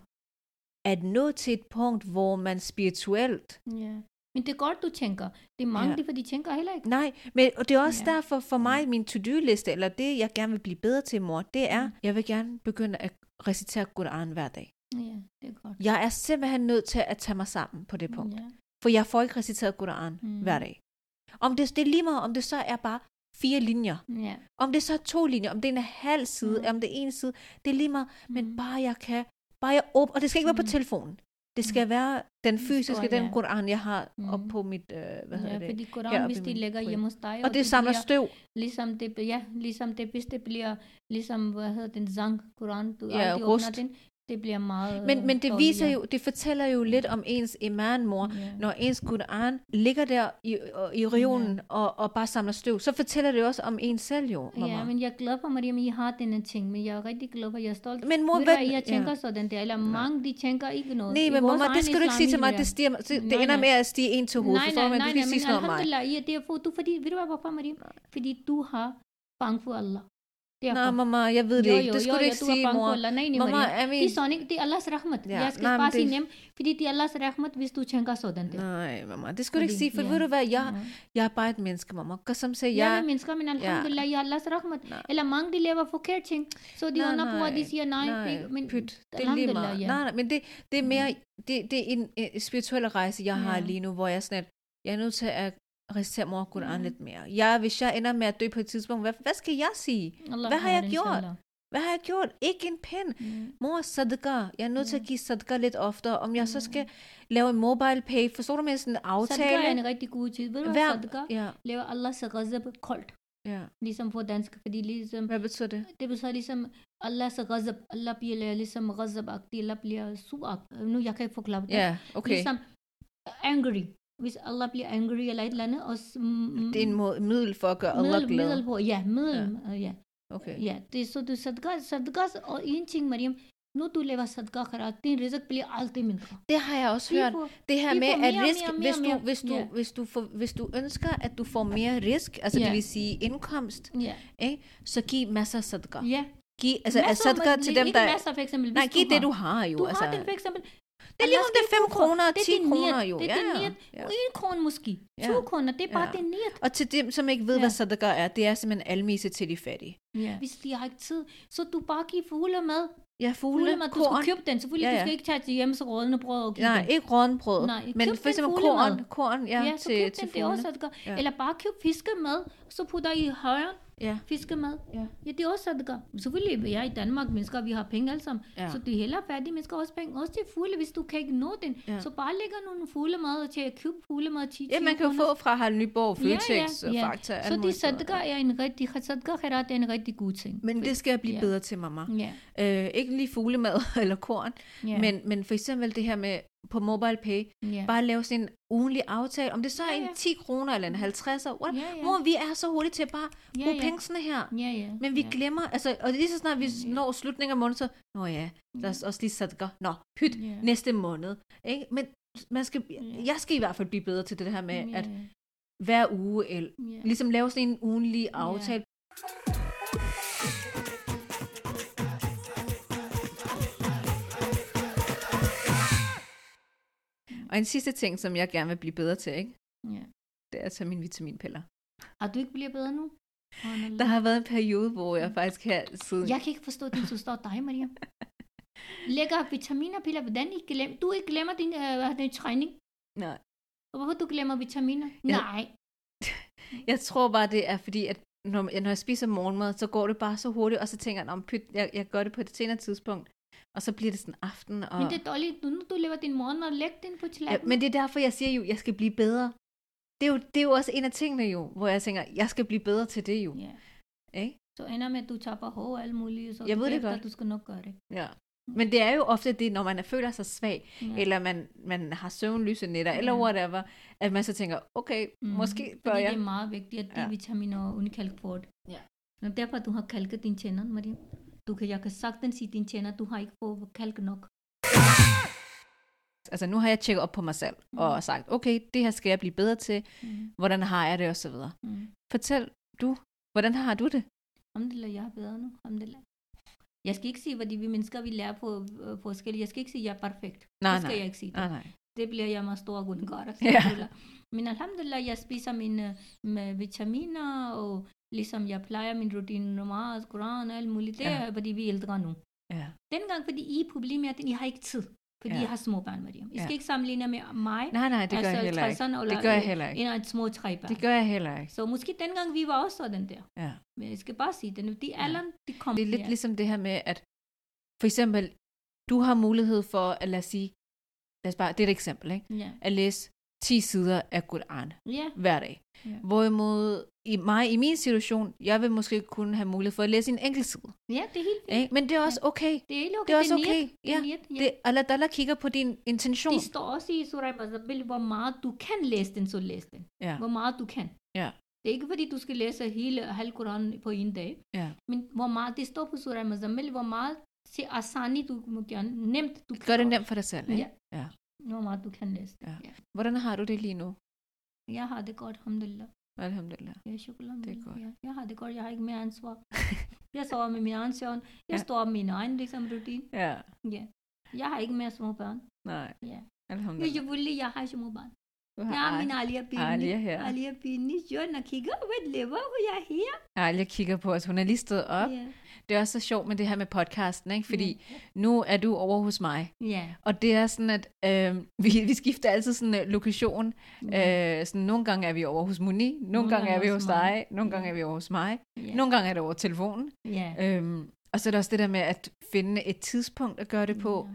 at nå til et punkt, hvor man spirituelt... Ja. Men det er godt, du tænker. Det er mange, Ja. for de tænker heller ikke. Nej, men og det er også Ja. derfor for mig, min to-do-liste, eller det, jeg gerne vil blive bedre til, mor, det er, Mm. jeg vil gerne begynde at recitere Koran hver dag. Ja, det er godt. Jeg er simpelthen nødt til at tage mig sammen på det punkt. Ja. For jeg får ikke reciteret Koran Mm. hver dag. Om det, det er lige meget, om det så er bare fire linjer. Ja. Om det så er to linjer, om det er en halv side, Mm. om det er en side, det er lige meget. Men Mm. bare jeg kan, bare jeg åbner, og det skal ikke være på Mm. telefonen. Det skal være den fysiske, den ja. Koran, jeg har Mm. op på mit, øh, hvad hedder Ja, det? fordi Koran, hvis i de ryg. hjemme hos dig, Og det samler bliver, støv. Ligesom det, ja, ligesom det, hvis det bliver, ligesom, hvad hedder den, zang, Koran, du Ja, aldrig rust. åbner den, det bliver meget Men, men det viser jo, det fortæller jo lidt om ens iman, mor. Ja. Når ens Koran ligger der i, i regionen og, og bare samler støv, så fortæller det også om ens selv jo, mamma. Ja, men jeg er glad for, Mariam, I har denne ting, men jeg er rigtig glad for, jeg er stolt. Men mor, hvad- jeg tænker ja. sådan der, eller mange, de tænker ikke noget. Nej, men mamma, det skal du ikke sige til mig. Det, stiger, det, det Nej, ender nej. med at stige en til hovedet. Nej, nej, men nej, du nej, ikke sige men sådan noget om mig. alhamdulillah, ja, det er for, du, fordi, ved du hvad, hvorfor, Mariam? Fordi du har bange for Allah. Du jo, ikke du sige, er bange mor. for Allah. Nej, nej, Mamma, Maria. I mean- ikke, det er Allahs rahmat. Bare sige det- nemt, fordi det er Allahs rahmat, sådan der. Nej, mamma, det skulle du ikke Fordi- sige, for Ja. jeg er bare et menneske, mamma. Som siger, Jeg er jeg... mennesker, men alhamdulillah, jeg er Allahs rahmat. Under på, at de nej, siger nej. nej, det, men pyt, det er lige alhamdulillah. Nej, nej, men det, det er mere, det, det er en, spirituel rejse, jeg har lige nu, hvor jeg sådan, at jeg er nødt til at recitere mor Koran Ja. lidt mere. Jeg, hvis jeg ender med at dø på et tidspunkt, hvad, hvad skal jeg sige? Allah Hvad har jeg gjort? inshallah. Hvad har jeg gjort? Ikke en pind. Mm. Mor, sadqa. Jeg er nødt til at give sadqa lidt oftere. Om jeg så skal lave en mobile pay, forstår du med sådan en aftale? Sadqa er en rigtig god tid. Ved du Hver- sadqa Ja, laver Allahs ghazab koldt. ja. Ligesom på dansk, fordi ligesom, Hvad betyder det? det betyder ligesom Allahs ghazab. Allah bliver ligesom ghazab-agtig. Allah bliver sur Nu, jeg kan ikke forklare det. Ja, okay. Ligesom angry. Hvis Allah bliver angry eller et eller andet. Og, mm, Det er en måde, middel for at gøre Allah middel, glad. middel på. Ja, middel. Ja. ja. Okay. Ja, det så du sadqa, sadqa, og en ting, Mariam, nu du lever sadqa kharat, din rizq bliver aldrig mindre. Det har jeg også hørt. får- Det her med, får at mere, risk, mere, hvis, mere, du, mere. hvis, du, Ja. hvis, du får, hvis du ønsker, at du får mere risk, altså Ja. det vil sige indkomst, Ja, ikke? så giv masser af sadqa. ja. Giv, altså Masser, sadqa til dem, der... masser, for eksempel, Nej, hvis giv du det, har. du har jo. Du altså. har den for eksempel. Det er lige om det er 5 kroner og Det er 10 din kroner jo. Det er Ja, din ja, niyat. ja. En krone måske. Ja. To kroner, det er bare Ja. din niyat. Og til dem, som ikke ved, Ja. hvad sadqa er, det er simpelthen almisse til de fattige. Ja. Hvis de har ikke tid, så du bare giv fugle mad. Ja, fugle, Fugle mad, du korn. skal købe den. Selvfølgelig, Ja, du ja. skal ikke tage til hjemme så rådende brød og give Nej, den. ikke rådenbrød. Nej, men for eksempel korn, korn ja, Ja, så til, køb til den, det også fuglene. Ja. Eller bare køb fiskemad, så putter I i højren Ja. fiskemad. Ja. Ja, det er også sadqa. Selvfølgelig, vi er i Danmark, mennesker, vi har penge alle sammen. Ja. Så de er hellere fattige mennesker også penge. Også til fugle, hvis du kan ikke nå den. Ja. Så bare lægger nogle fuglemad til at købe fuglemad 10 Ja, man kan jo få fra Harald Nyborg, Føtex ja, og ja. Fakta. Så de sadqa er en rigtig, sadqa khairat er en rigtig god ting. Men det skal jeg blive Ja. bedre til, mamma. Ja, Øh, ikke lige fuglemad eller korn, ja, men, men for eksempel det her med på mobile pay, ja. bare lave sådan en ugenlig aftale, om det så er Ja, en ja. 10 kroner eller en 50'er, what? Ja, ja. Mor, vi er så hurtige til at bare bruge ja. penge sådan her. Ja, ja. Men vi ja. glemmer, altså, og lige så snart vi Ja. når slutningen af måneden, så, nå ja, lad os også lige sadqa. Nå, pyt, Ja. næste måned. Ikke? Men man skal, Ja. jeg skal i hvert fald blive bedre til det her med, Ja, at hver uge, eller, Ja. ligesom lave sådan en ugenlig aftale. Og en sidste ting, som jeg gerne vil blive bedre til, ikke? Ja. det er at tage mine vitaminpiller. Og du ikke bliver bedre nu? Der har været en periode, hvor jeg faktisk her siden... Jeg kan ikke forstå, at du står dig, Maria. Lægger vitaminer og piller, hvordan I glemmer, du ikke glemmer din, øh, din træning. Nej. Og hvorfor du glemmer vitaminer? Ja. Nej. Jeg tror bare, det er fordi, at når, når jeg spiser morgenmad, så går det bare så hurtigt, og så tænker jeg, om pyt, jeg, jeg gør det på et senere tidspunkt, og så bliver det sådan aften. Og, Men det er dårligt, nu du laver din morgenmad, læg den på ja, tallerkenen. men det er derfor, jeg siger jo, jeg skal blive bedre. Det er, jo, det er jo også en af tingene jo, hvor jeg tænker, jeg skal blive bedre til det jo. Ja. Ikke? Så ender med, at du på hår og alt muligt, så Jeg ved det godt. du skal nok gøre det. Ja. Men det er jo ofte det, når man er føler sig svag, Ja. eller man, man har søvnløse nætter, eller Ja. whatever, at man så tænker, okay, mm. måske bør Fordi jeg. det er meget vigtigt, at Ja. D-vitamin og unikalk får det. Ja. Og derfor du har kalket dine tænder, Marie. Du kan, jeg kan sagtens sige dine tænder, du har ikke fået kalk nok. Altså nu har jeg tjekket op på mig selv, Mm. og sagt, okay, det her skal jeg blive bedre til, Mm. hvordan har jeg det, og så videre. Mm. Fortæl du, hvordan har du det? Alhamdulillah, jeg er bedre nu. Alhamdulillah. Jeg skal ikke sige, fordi vi mennesker, vi lærer på øh, forskellige. Jeg skal ikke sige, at jeg er perfekt. Nej, det skal nej. jeg ikke sige. Nej, nej. Det bliver jeg meget stor gundgør. Ja. Men alhamdulillah, jeg spiser mine med vitaminer, og ligesom jeg plejer min rutine, namaz, koran og alt muligt. Det Ja. er, fordi vi er ældre nu. Ja. Dengang, fordi I problemet er, at I har ikke tid. Fordi Ja. ja. I har små børn, Mariam. I skal Ja. ikke sammenligne med mig. Nej, nej, det gør jeg heller ikke. 60'erne, Det gør jeg heller ikke. En små tre børn. Det gør jeg heller ikke. Så måske dengang vi var også sådan der. Ja. Men jeg skal bare sige, det, de Ja. alderen, de kom. Det er lidt ja. ligesom det her med, at for eksempel, du har mulighed for, at lad os sige, lad os bare, det er et eksempel, ikke? Ja. at læse 10 sider af Quran Ja. hver dag. Ja. Hvorimod i mig, i min situation, jeg vil måske kunne have mulighed for at læse en enkelt side. ja, det er helt fint. Men det er også okay. Det er helt okay. Det er også okay. Det er niet, ja. Det, Allah Dalla kigger på din intention. Det står også i Surah Mazabil, hvor meget du kan læse den, så læs den. Ja, Hvor meget du kan. Ja. Det er ikke fordi, du skal læse hele halv Koran på en dag. ja. Men hvor meget, det står på Surah Mazabil, hvor meget se asani, du må gerne, nemt, du kan Gør det nemt for dig selv. Ikke? Ja. ja. Hvor meget du kan læse. Ja. Hvordan har du det lige nu? Jeg har det godt, alhamdulillah. Alhamdulillah. Ja, shukran. Det er godt. Ja, jeg har det godt, jeg har ikke mere ansvar. jeg sover med min egen søvn. Jeg Ja. står med min egen ligesom, rutine. Ja. Ja. Jeg har ikke mere små børn. Nej. Ja. Alhamdulillah. Jeg vil jeg har små børn. Jeg min Alia Bini. Alia her. Alia Bini. Jo, når kigger, hvad lever hvor jeg er her? Alia kigger på os. Hun er lige stået op. Ja. Det er også så sjovt med det her med podcasten, ikke? fordi nu er du over hos mig. Ja. Og det er sådan, at øh, vi, vi skifter altid sådan en lokation. Ja. Øh, sådan, nogle gange er vi over hos Muni, nogle gange er vi hos dig, nogle gange er vi over hos mig, Ja. nogle gange er det over telefonen. Ja. Øhm, og så er der også det der med at finde et tidspunkt at gøre det på,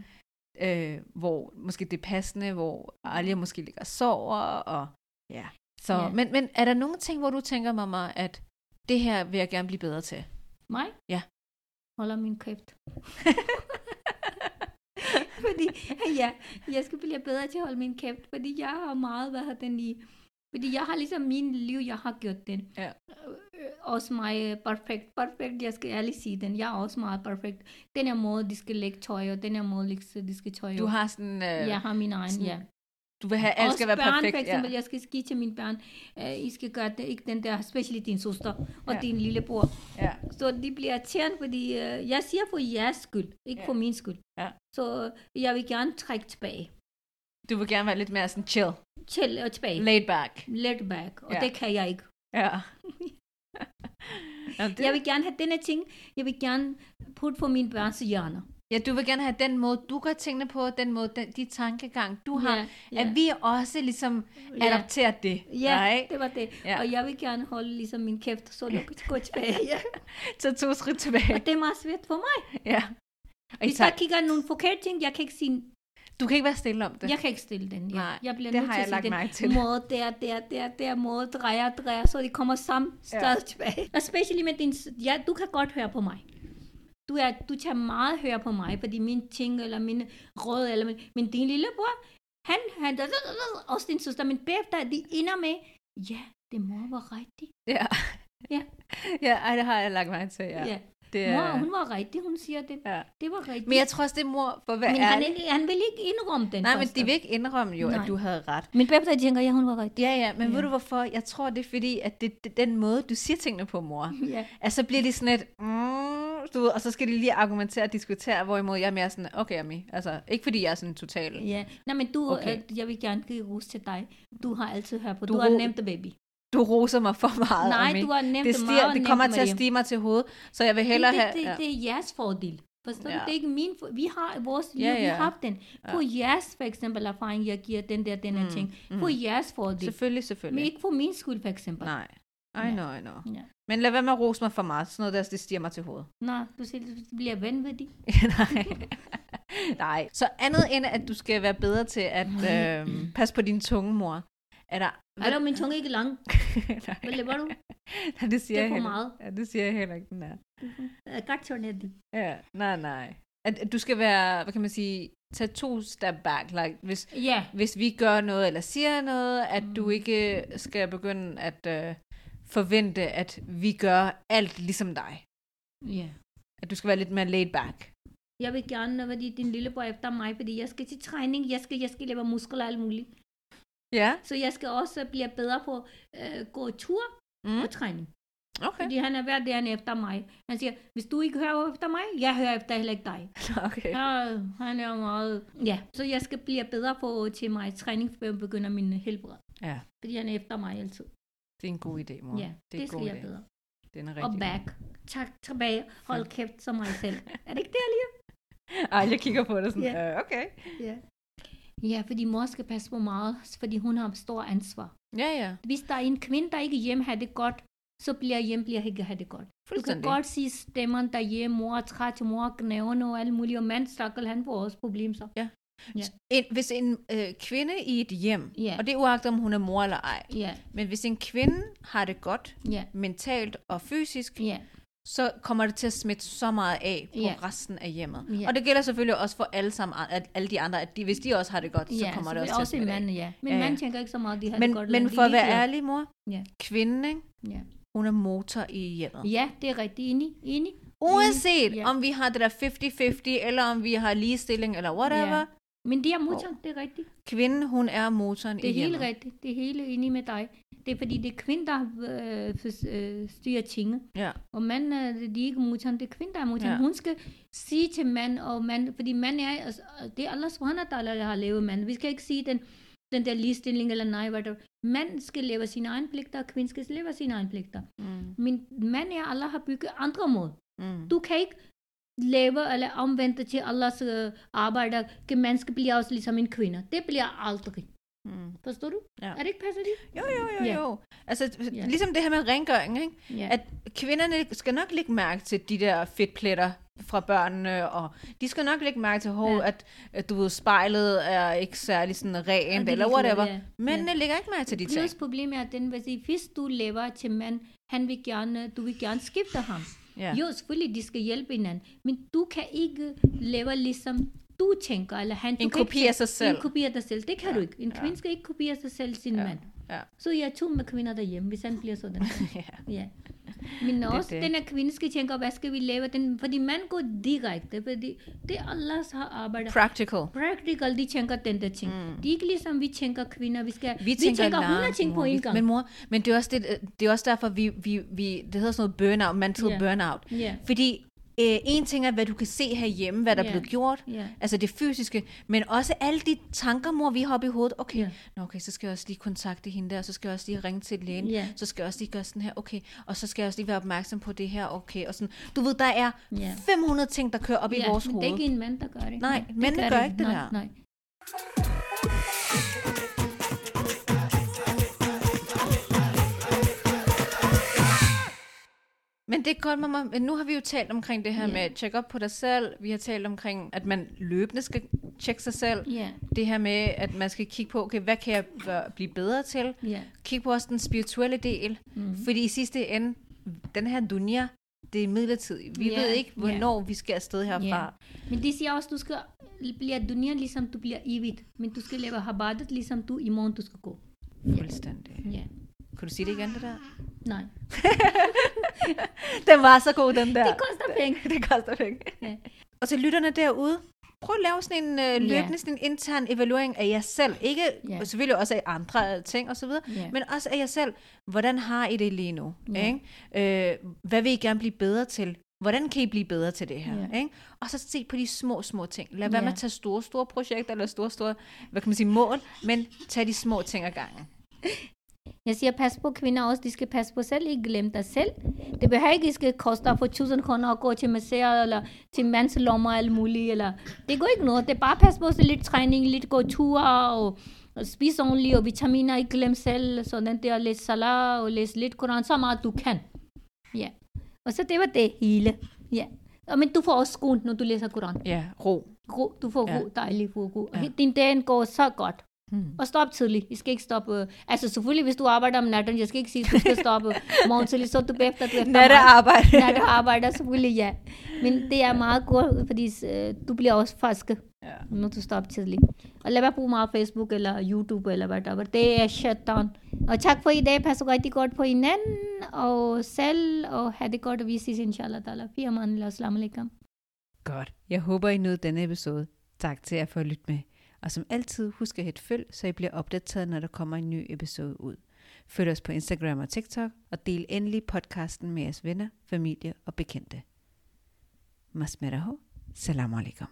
øh, hvor måske det er passende, hvor Alia måske ligger og sover. Og, ja. Så, Ja. men, men er der nogle ting, hvor du tænker, mamma, at det her vil jeg gerne blive bedre til? Mig? Ja. Holder min kæft. fordi, ja, jeg skal blive bedre til at holde min kæft, fordi jeg har meget været den i, fordi jeg har ligesom min liv, jeg har gjort den. Ja. Øh, Også mig perfekt, perfekt, jeg skal ærligt sige den, jeg er også meget perfekt. Den her måde, de skal lægge tøj, og den her måde, de skal tøj. Du har sådan... Øh, jeg har min egen, sådan- ja. Du vil have, at alt skal være børn, perfekt. for eksempel, ja. jeg skal sige til mine børn, uh, I skal gøre det, ikke den der, specielt din søster og Ja. din lillebror. Ja. Så de bliver irriterende, fordi uh, jeg siger for jeres skyld, ikke Ja. for min skyld. Ja. Så jeg vil gerne trække tilbage. Du vil gerne være lidt mere sådan chill, Chill og tilbage. laid back. Let back. Og Ja. det kan jeg ikke. Ja. ja, det, Jeg vil gerne have denne ting, jeg vil gerne putte på mine børns hjerner. Ja, du vil gerne have den måde, du gør tingene på, den måde, den, de tankegang, du har, Ja, ja. at vi også ligesom Ja. adapterer det. Ja, right? det var det. Ja. Ja. Og jeg vil gerne holde ligesom min kæft, så du kan gå tilbage. Ja. Så to skridt tilbage. Og det er meget svært for mig. ja. Og Hvis jeg kigger nogle forkerte ting, jeg kan ikke sige, du kan ikke være stille om det. Jeg kan ikke stille den. Ja. Nej, jeg bliver det nødt har til jeg lagt den mærke til. Måde der, der, der, der, måde drejer, drejer, så de kommer sammen Ja. stadig tilbage. Especially med din, ja, du kan godt høre på mig. Du, er, du tager meget høre på mig, fordi min ting, eller min råd, eller min, men din lillebror, han, han, også din søster, men bagefter, de ender med, ja, det mor var rigtigt. Ja. Ja. ja, ej, det har jeg lagt mærke til, ja. ja. Det, Mor, er- hun var rigtig, hun siger det. ja. Det var rigtigt. Men jeg tror også, det er mor, for hvad men han, han vil ikke indrømme den Nej, men første. de vil ikke indrømme jo, Nej. at du havde ret. Men de tænker, ja, hun var rigtig. Ja, ja, men ja. Ved du hvorfor? Jeg tror, det er fordi, at det, det den måde, du siger tingene på, mor, Ja. at så bliver de sådan et, mm, du ved, og så skal de lige argumentere og diskutere, hvorimod jeg er mere sådan, okay, Ami, altså, ikke fordi jeg er sådan total. Ja, nej, men du, Okay. okay. jeg vil gerne give ros til dig. Du har altid hørt på. Du Du, har nemt baby. Du roser mig for meget, Nej, du har nemt det, stiger, meget det kommer til at stige mig til hovedet, så jeg vil Det, hellere det, have... det, ja. det, er jeres fordel. Forstår Ja. du? Det er ikke min for... Vi har vores liv, Ja, vi ja. har haft den. På jeres, for eksempel, erfaring, jeg giver den der, den her Mm, ting. mm. På jeres fordel. Selvfølgelig, Men selvfølgelig. ikke for min skyld, for eksempel. Nej, I know, I know. Ja. Men lad være med at rose mig for meget. Sådan noget der, det stiger mig til hovedet. Nå, du siger, du bliver vanvittig. Nej. Nej. Så andet end, at du skal være bedre til at øh, passe på din tunge, mor. Er der... Er min tunge ikke lang? Hvad laver du? Nej, det siger Det er jeg for heller- meget. Ja, det siger jeg heller ikke, den er. Jeg ikke sådan det. Ja, nej, nej. At, at du skal være, hvad kan man sige, tage to step back. Like, hvis, Ja. hvis vi gør noget eller siger noget, at du Mm. ikke skal begynde at øh, forvente, at vi gør alt ligesom dig. Ja. At du skal være lidt mere laid back. Jeg vil gerne, fordi din lillebror er efter mig, fordi jeg skal til træning, jeg skal, jeg skal lave muskler og alt muligt. Ja. Så jeg skal også blive bedre på at øh, gå tur Mm. og træning. Okay. Fordi han er hver dag er efter mig. Han siger, hvis du ikke hører efter mig, jeg hører efter heller ikke dig. okay. Ja, han er meget... Ja, så jeg skal blive bedre på til mig træning, før jeg begynder min helbred. Ja, Fordi han er efter mig altid. det er en god idé, mor. Ja, det er det skal god jeg idé. bedre. Det er en Og rigtig back. Tak tilbage. Hold kæft som mig selv. er det ikke det, Alia? Ej, jeg kigger på det sådan, Ja. øh, okay. Ja. Ja, fordi mor skal passe på meget, fordi hun har stor ansvar. Ja, ja. Hvis der er en kvinde, der ikke hjemme har det godt, så bliver hjem bliver ikke have det godt. Du kan godt sige stemmen derhjemme, mor er træt, mor knævende og alt muligt, og mand stakkel, han får også problemer så. En, hvis en øh, kvinde i et hjem, Ja. og det er uagtet om hun er mor eller ej, Ja, men hvis en kvinde har det godt, ja, mentalt og fysisk, ja, så kommer det til at smitte så meget af på Ja. resten af hjemmet. Ja. Og det gælder selvfølgelig også for alle, sammen, at alle de andre, at de, hvis de også har det godt, så ja. kommer det så også, også til at smitte af. mand, ja. Men Ja, ja, mand tænker ikke så meget, de har Men, det godt. men for at være ærlig, mor, Ja. kvinden, ikke? Ja. hun er motor i hjemmet. ja, det er rigtig enig. enig. Uanset Ja. om vi har det der 50-50, eller om vi har ligestilling, eller whatever, Ja. Men det er motor, det er rigtigt. kvinden, hun er motoren Det i er helt rigtigt. Det er helt enig med dig. Det er fordi, det er kvinden, der øh, øh, styrer tingene. Ja. Og mand, det er ikke motoren, det er kvinden, der er motoren. Ja. Hun skal sige til mand, og mand, fordi mand er, altså, det er Allah subhanahu der har lavet mand. Vi skal ikke sige den, den der ligestilling eller nej, hvad der. Mand skal leve sine egne pligter, og kvinden skal leve sine egne pligter. Mm, Men mand er, Allah har bygget andre måder. mm. Du kan ikke leve eller omvende til Allahs øh, arbejder, at man skal blive også ligesom en kvinde. Det bliver aldrig. Mm. Forstår du? Ja. Er det ikke passer? Jo, jo, jo, Ja. jo. Altså, Ja. ligesom det her med rengøring, ikke? Ja. at kvinderne skal nok lægge mærke til de der fedtpletter fra børnene, og de skal nok lægge mærke til, hov, Ja. at, at du ved, spejlet er ikke særlig sådan rent, det eller er whatever. ja. Mændene lægger ikke mærke til de ting. Plus problemet er, at den, hvis, hvis du lever til mand, han vil gerne, du vil gerne skifte ham. Ja. Jo, selvfølgelig, de skal hjælpe hinanden, men du kan ikke leve ligesom du tænker, eller han. En kopi af sig selv. En kopi af dig selv, det kan Ja, du ikke. En ja. kvinde skal ikke kopiere sig selv, sin Ja. mand. Ja. Så jeg er to med kvinder derhjemme, hvis han bliver sådan. ja. Ja. Men også det. den her kvinde skal tænke, hvad skal vi lave? Den, fordi mand går direkte, fordi det Allahs har arbejdet. Practical. Practical, de tænker den der ting. Mm. De er ikke ligesom vi tænker kvinder, vi skal, Vi tænker, tænker 100 langt, ting på en Vi- gang. Men mor, men det er også, det, det er også derfor, vi, vi, vi, det hedder sådan noget burnout, mental Ja. burnout. Ja. Fordi øh, en ting er, hvad du kan se herhjemme, hvad der Ja. er blevet gjort, Ja. altså det fysiske, men også alle de tanker, mor, vi har oppe i hovedet. Okay, Ja. Nå, okay, så skal jeg også lige kontakte hende der, så skal jeg også lige ringe til lægen, Ja. så skal jeg også lige gøre sådan her, okay, og så skal jeg også lige være opmærksom på det her, okay, og sådan. Du ved, der er Ja. 500 ting, der kører op i vores men hoved. det er ikke en mand, der gør det. Nej, det mændene gør ikke det nej, der. Nej. Men det er godt, mamma. Men nu har vi jo talt omkring det her Ja. med at tjekke op på dig selv. Vi har talt omkring, at man løbende skal tjekke sig selv. Ja. Det her med, at man skal kigge på, okay, hvad kan jeg gøre- blive bedre til? Ja. Kig på også den spirituelle del. Mm. Fordi i sidste ende, den her dunia, det er midlertidigt. Vi Ja, ved ikke, hvornår vi skal afsted herfra. Ja. Men de siger også, du skal blive dunia, ligesom du bliver evigt. Men du skal leve habadet, ligesom du i morgen, du skal gå. Fuldstændig. Ja. Kan du sige det igen, det der? Nej. Den var så god, den der. Det koster penge. det koster penge. Ja. Og til lytterne derude, prøv at lave sådan en øh, løbende sådan en intern evaluering af jer selv. Ikke Ja. selvfølgelig også af andre ting osv., Ja. men også af jer selv. Hvordan har I det lige nu? Ja. Ikke? Øh, hvad vil I gerne blive bedre til? Hvordan kan I blive bedre til det her? Ja. Ikke? Og så se på de små, små ting. Lad være Ja. med at tage store, store projekter, eller store, store, hvad kan man sige, mål, men tag de små ting ad gangen. Jeg siger, pas på kvinder også. De skal passe på selv. Ikke glem dig selv. Det behøver ikke, at skal koste dig for 1000 kroner at gå til museer, eller til mandslommer og alt muligt. Eller. Det går ikke noget. Det er bare pas på sig lidt træning, lidt gå ture, og spis ordentligt, og vitaminer, ikke glem selv, sådan der, læs salat, og læs lidt koran, så meget du kan. Ja. Og så det var det hele. Ja. Og men du får også skoen, når du læser koran. Ja, ro. Ro, du får Ja. ro, dejlig ro. ro. Ja. Din dag går så godt. Hmm. Og stop tidligt. I skal ikke stoppe. Altså selvfølgelig, hvis du arbejder om natten, jeg skal ikke sige, at du skal stoppe morgen tidligt, så du bagefter, du efter Nattearbejde. Når arbejder, selvfølgelig ja. Men det er meget godt, fordi øh, du bliver også frisk, Ja. når du stopper tidligt. Og lad være bruge meget Facebook eller YouTube eller var. Det er shutdown. Og tak for i dag. Pas rigtig godt på hinanden og selv. Og have det godt, og vi ses inshallah ta'ala. Fi aman, assalamu alaikum. Godt. Jeg håber, I nød denne episode. Tak til jer for at lytte med. Og som altid, husk at hit følg, så I bliver opdateret, når der kommer en ny episode ud. Følg os på Instagram og TikTok, og del endelig podcasten med jeres venner, familie og bekendte. Masmeraho. Salam alaikum.